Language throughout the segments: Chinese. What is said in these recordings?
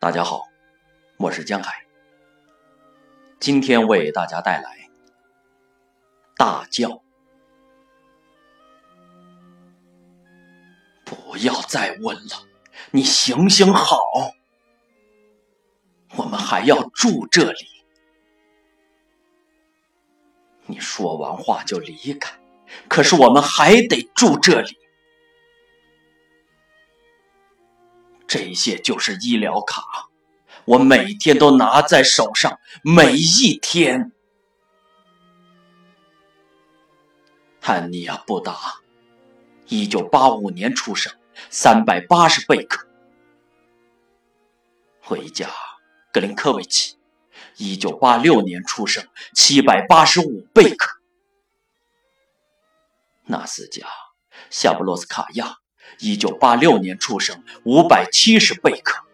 大家好，我是江海，今天为大家带来大叫。不要再问了，你行行好，我们还要住这里。你说完话就离开，可是我们还得住这里。这些就是医疗卡，我每天都拿在手上，每一天。汉尼亚·布达，一九八五年出生，三百八十贝克。回家，格林科维奇，一九八六年出生，七百八十五贝克。纳斯加，夏布洛斯卡亚。一九八六年出生，五百七十贝克。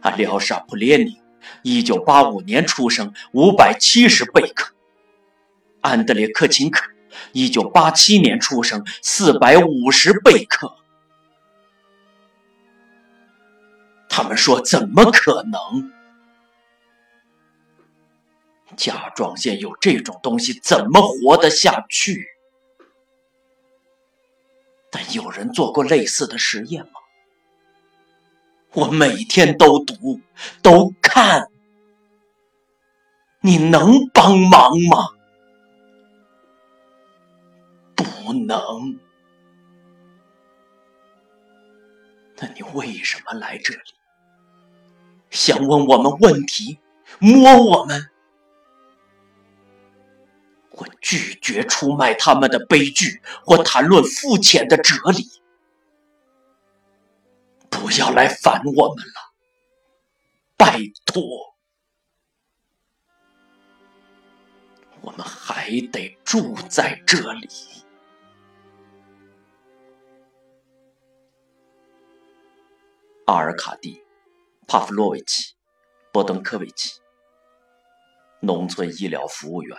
阿廖沙·普列宁，一九八五年出生，五百七十贝克。安德烈·克钦科，一九八七年出生，四百五十贝克。他们说：“怎么可能？甲状腺有这种东西，怎么活得下去？”但有人做过类似的实验吗？我每天都读，都看，你能帮忙吗？不能。那你为什么来这里？想问我们问题，摸我们？拒绝出卖他们的悲剧，或谈论肤浅的哲理。不要来烦我们了，拜托。我们还得住在这里。阿尔卡蒂·帕夫洛维奇·波登科维奇，农村医疗服务员。